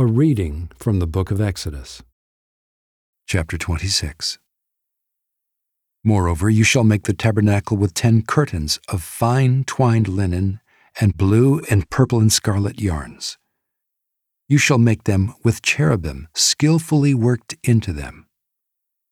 A reading from the book of Exodus. Chapter 26 Moreover, you shall make the tabernacle with ten curtains of fine twined linen and blue and purple and scarlet yarns. You shall make them with cherubim skillfully worked into them.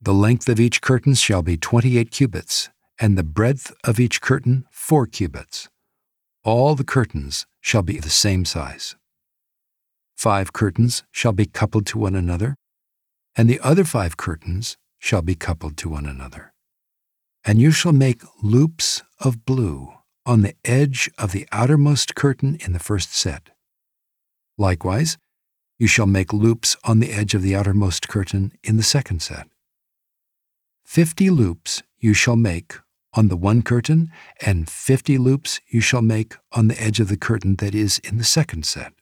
The length of each curtain shall be twenty eight cubits, and the breadth of each curtain four cubits. All the curtains shall be the same size. Five curtains shall be coupled to one another, and the other five curtains shall be coupled to one another. And you shall make loops of blue on the edge of the outermost curtain in the first set. Likewise, you shall make loops on the edge of the outermost curtain in the second set. Fifty loops you shall make on the one curtain, and fifty loops you shall make on the edge of the curtain that is in the second set.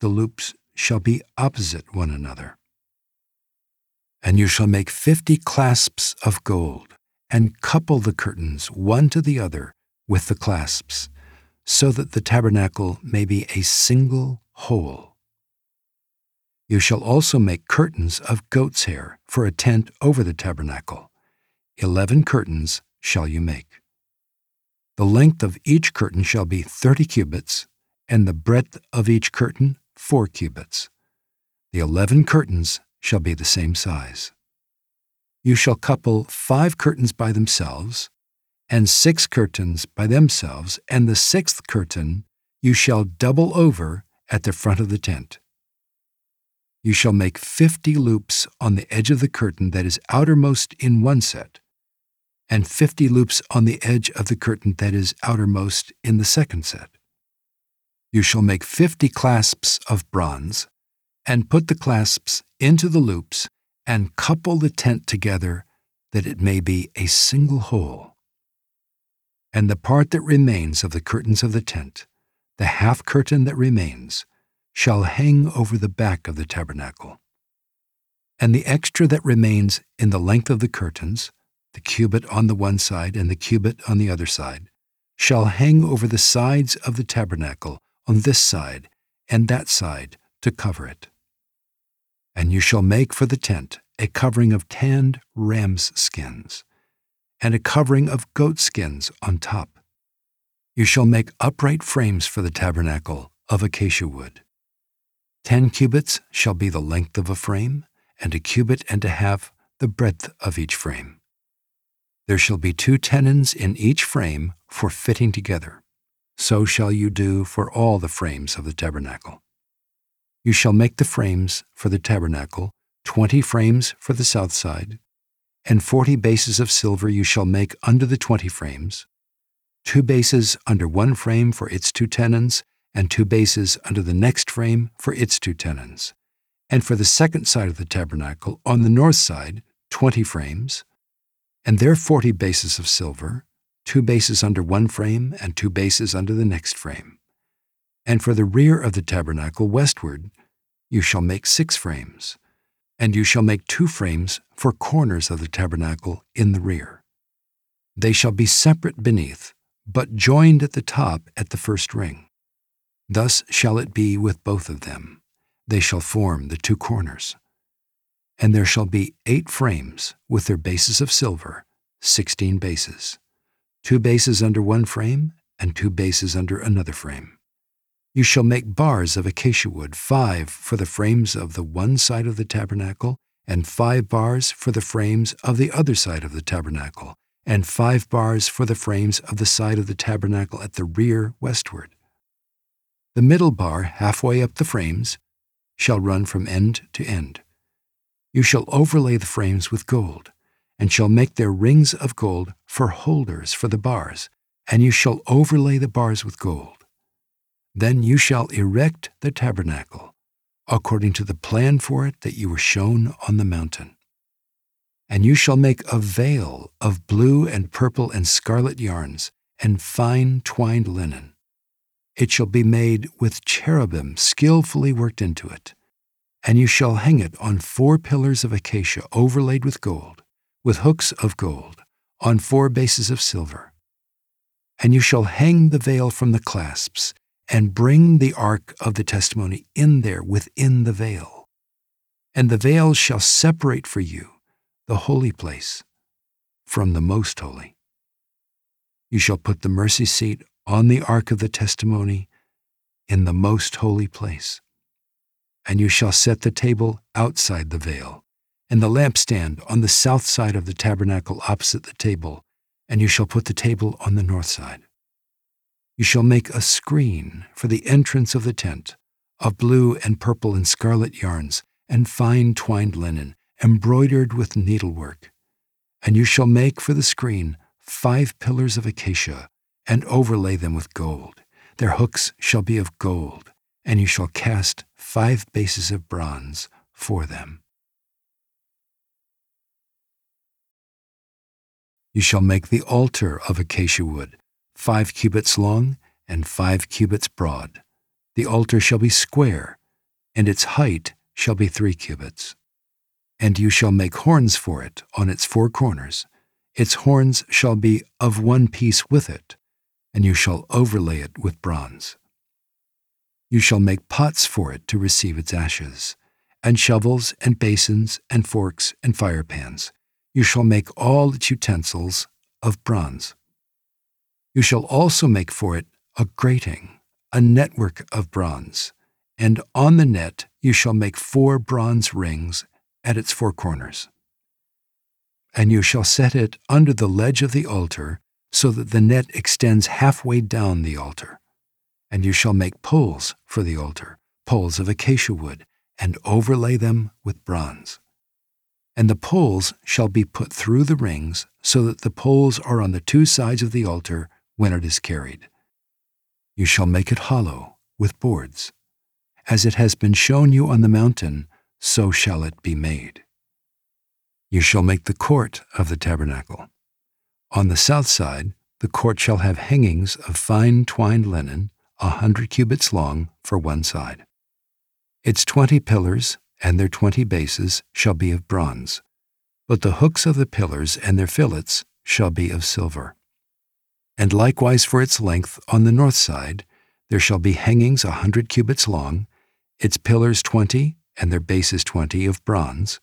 The loops shall be opposite one another. And you shall make fifty clasps of gold, and couple the curtains one to the other with the clasps, so that the tabernacle may be a single whole. You shall also make curtains of goat's hair for a tent over the tabernacle. Eleven curtains shall you make. The length of each curtain shall be thirty cubits, and the breadth of each curtain four cubits. The eleven curtains shall be the same size. You shall couple five curtains by themselves, and six curtains by themselves, and the sixth curtain you shall double over at the front of the tent. You shall make fifty loops on the edge of the curtain that is outermost in one set, and fifty loops on the edge of the curtain that is outermost in the second set. You shall make fifty clasps of bronze, and put the clasps into the loops, and couple the tent together that it may be a single whole. And the part that remains of the curtains of the tent, the half curtain that remains, shall hang over the back of the tabernacle. And the extra that remains in the length of the curtains, the cubit on the one side and the cubit on the other side, shall hang over the sides of the tabernacle on this side and that side to cover it. And you shall make for the tent a covering of tanned ram's skins, and a covering of goat skins on top. You shall make upright frames for the tabernacle of acacia wood. Ten cubits shall be the length of a frame, and a cubit and a half the breadth of each frame. There shall be two tenons in each frame for fitting together. So shall you do for all the frames of the tabernacle. You shall make the frames for the tabernacle, twenty frames for the south side, and forty bases of silver you shall make under the twenty frames, two bases under one frame for its two tenons, and two bases under the next frame for its two tenons. And for the second side of the tabernacle, on the north side, twenty frames, and their forty bases of silver, two bases under one frame and two bases under the next frame. And for the rear of the tabernacle westward, you shall make six frames, and you shall make two frames for corners of the tabernacle in the rear. They shall be separate beneath, but joined at the top at the first ring. Thus shall it be with both of them. They shall form the two corners. And there shall be eight frames with their bases of silver, sixteen bases two bases under one frame and two bases under another frame. You shall make bars of acacia wood, five for the frames of the one side of the tabernacle, and five bars for the frames of the other side of the tabernacle, and five bars for the frames of the side of the tabernacle at the rear westward. The middle bar, halfway up the frames, shall run from end to end. You shall overlay the frames with gold and shall make their rings of gold for holders for the bars, and you shall overlay the bars with gold. Then you shall erect the tabernacle, according to the plan for it that you were shown on the mountain. And you shall make a veil of blue and purple and scarlet yarns, and fine twined linen. It shall be made with cherubim skillfully worked into it. And you shall hang it on four pillars of acacia overlaid with gold with hooks of gold, on four bases of silver. And you shall hang the veil from the clasps, and bring the ark of the testimony in there within the veil. And the veil shall separate for you the holy place from the most holy. You shall put the mercy seat on the ark of the testimony in the most holy place. And you shall set the table outside the veil, and the lampstand on the south side of the tabernacle opposite the table, and you shall put the table on the north side. You shall make a screen for the entrance of the tent of blue and purple and scarlet yarns and fine twined linen, embroidered with needlework. And you shall make for the screen five pillars of acacia and overlay them with gold. Their hooks shall be of gold, and you shall cast five bases of bronze for them. You shall make the altar of acacia wood, five cubits long and five cubits broad. The altar shall be square, and its height shall be three cubits. And you shall make horns for it on its four corners. Its horns shall be of one piece with it, and you shall overlay it with bronze. You shall make pots for it to receive its ashes, and shovels and basins and forks and firepans. You shall make all its utensils of bronze. You shall also make for it a grating, a network of bronze, and on the net you shall make four bronze rings at its four corners. And you shall set it under the ledge of the altar, so that the net extends halfway down the altar. And you shall make poles for the altar, poles of acacia wood, and overlay them with bronze. And the poles shall be put through the rings, so that the poles are on the two sides of the altar when it is carried. You shall make it hollow with boards. As it has been shown you on the mountain, so shall it be made. You shall make the court of the tabernacle. On the south side, the court shall have hangings of fine twined linen, a hundred cubits long for one side. Its twenty pillars and their twenty bases shall be of bronze, but the hooks of the pillars and their fillets shall be of silver. And likewise for its length on the north side, there shall be hangings a hundred cubits long, its pillars twenty, and their bases twenty of bronze,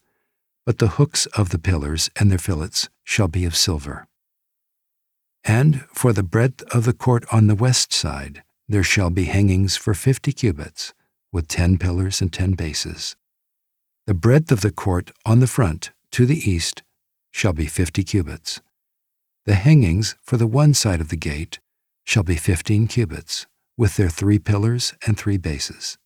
but the hooks of the pillars and their fillets shall be of silver. And for the breadth of the court on the west side, there shall be hangings for fifty cubits, with ten pillars and ten bases. The breadth of the court on the front, to the east, shall be fifty cubits. The hangings for the one side of the gate shall be fifteen cubits, with their three pillars and three bases.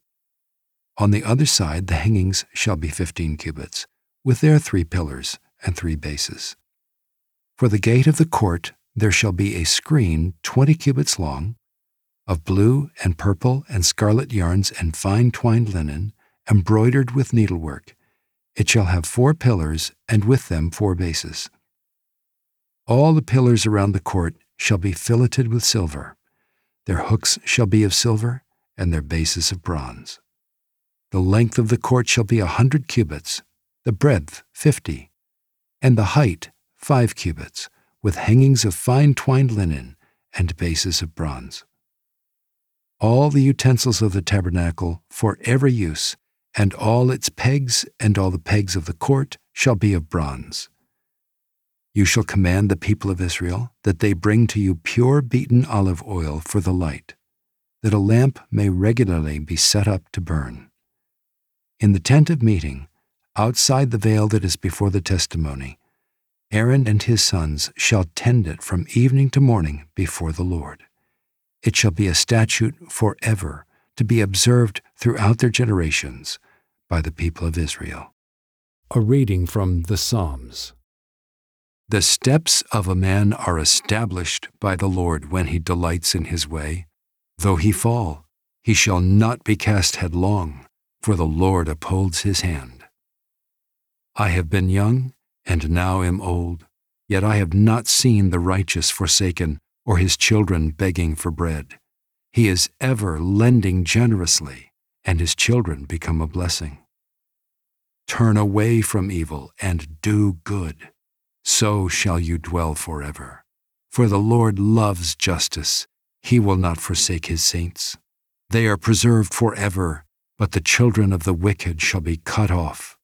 On the other side the hangings shall be fifteen cubits, with their three pillars and three bases. For the gate of the court there shall be a screen twenty cubits long, of blue and purple and scarlet yarns and fine twined linen, embroidered with needlework. It shall have four pillars, and with them four bases. All the pillars around the court shall be filleted with silver. Their hooks shall be of silver, and their bases of bronze. The length of the court shall be a hundred cubits, the breadth fifty, and the height five cubits, with hangings of fine twined linen and bases of bronze. All the utensils of the tabernacle for every use, and all its pegs and all the pegs of the court shall be of bronze. You shall command the people of Israel that they bring to you pure beaten olive oil for the light, that a lamp may regularly be set up to burn. In the tent of meeting, outside the veil that is before the testimony, Aaron and his sons shall tend it from evening to morning before the Lord. It shall be a statute forever to be observed throughout their generations by the people of Israel. A reading from the Psalms. The steps of a man are established by the Lord when he delights in his way. Though he fall, he shall not be cast headlong, for the Lord upholds his hand. I have been young, and now am old, yet I have not seen the righteous forsaken, or his children begging for bread. He is ever lending generously, and his children become a blessing. Turn away from evil and do good so shall you dwell forever. For the Lord loves justice, he will not forsake his saints. They are preserved forever, but the children of the wicked shall be cut off.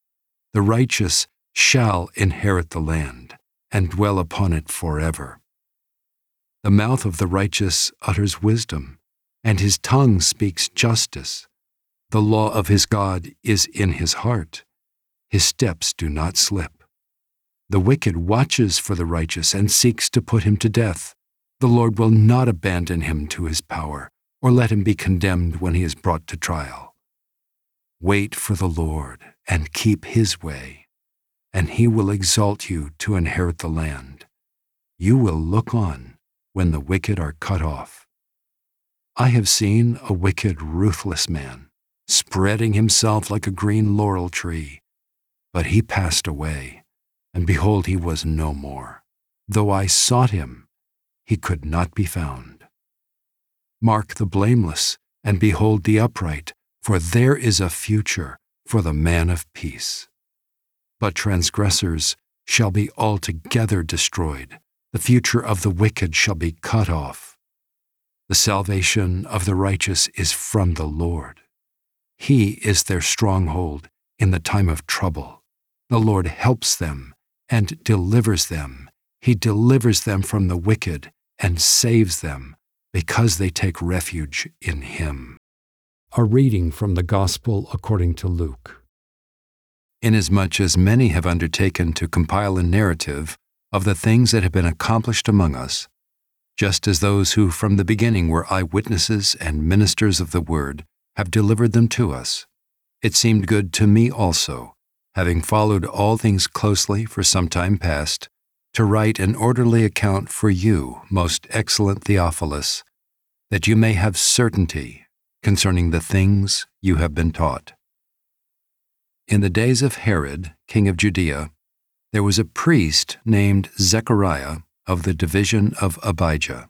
The righteous shall inherit the land and dwell upon it forever. The mouth of the righteous utters wisdom, and his tongue speaks justice. The law of his God is in his heart. His steps do not slip. The wicked watches for the righteous and seeks to put him to death. The Lord will not abandon him to his power, or let him be condemned when he is brought to trial. Wait for the Lord and keep his way, and he will exalt you to inherit the land. You will look on when the wicked are cut off. I have seen a wicked, ruthless man spreading himself like a green laurel tree, but he passed away, and behold, he was no more. Though I sought him, he could not be found. Mark the blameless, and behold the upright, for there is a future for the man of peace. But transgressors shall be altogether destroyed the future of the wicked shall be cut off. The salvation of the righteous is from the Lord. He is their stronghold in the time of trouble. The Lord helps them and delivers them. He delivers them from the wicked and saves them because they take refuge in Him. A reading from the Gospel according to Luke. Inasmuch as many have undertaken to compile a narrative of the things that have been accomplished among us, just as those who from the beginning were eyewitnesses and ministers of the word have delivered them to us. It seemed good to me also, having followed all things closely for some time past, to write an orderly account for you, most excellent Theophilus, that you may have certainty concerning the things you have been taught. In the days of Herod, king of Judea, there was a priest named Zechariah of the division of Abijah,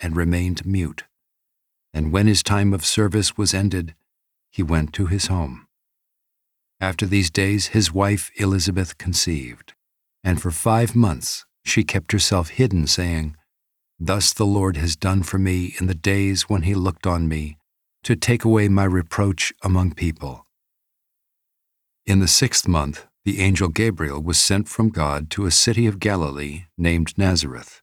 and remained mute. And when his time of service was ended, he went to his home. After these days, his wife Elizabeth conceived, and for five months she kept herself hidden, saying, Thus the Lord has done for me in the days when he looked on me, to take away my reproach among people. In the sixth month, the angel Gabriel was sent from God to a city of Galilee named Nazareth,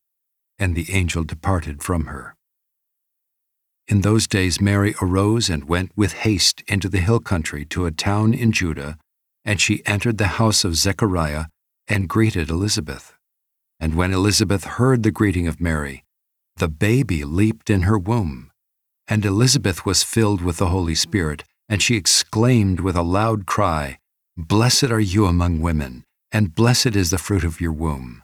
And the angel departed from her. In those days Mary arose and went with haste into the hill country to a town in Judah, and she entered the house of Zechariah and greeted Elizabeth. And when Elizabeth heard the greeting of Mary, the baby leaped in her womb and Elizabeth was filled with the Holy Spirit, and she exclaimed with a loud cry, Blessed are you among women, and blessed is the fruit of your womb.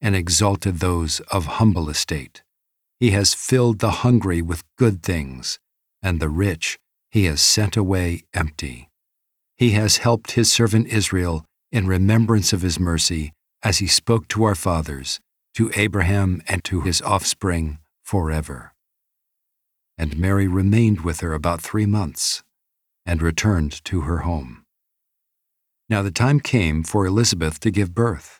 and exalted those of humble estate. He has filled the hungry with good things, and the rich he has sent away empty. He has helped his servant Israel in remembrance of his mercy, as he spoke to our fathers, to Abraham and to his offspring forever and Mary remained with her about three months and returned to her home. Now the time came for Elizabeth to give birth,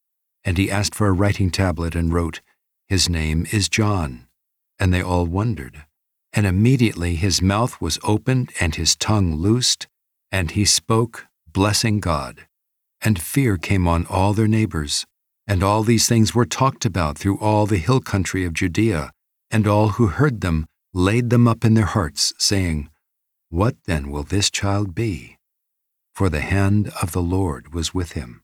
And he asked for a writing tablet and wrote, His name is John. And they all wondered. And immediately his mouth was opened and his tongue loosed, and he spoke, blessing God. And fear came on all their neighbors. And all these things were talked about through all the hill country of Judea, and all who heard them laid them up in their hearts, saying, What then will this child be? For the hand of the Lord was with him.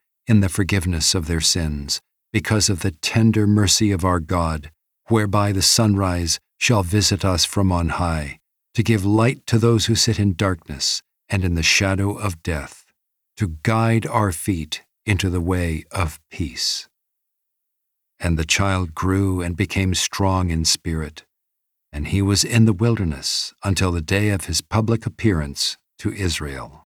in the forgiveness of their sins, because of the tender mercy of our God, whereby the sunrise shall visit us from on high, to give light to those who sit in darkness and in the shadow of death, to guide our feet into the way of peace. And the child grew and became strong in spirit, and he was in the wilderness until the day of his public appearance to Israel.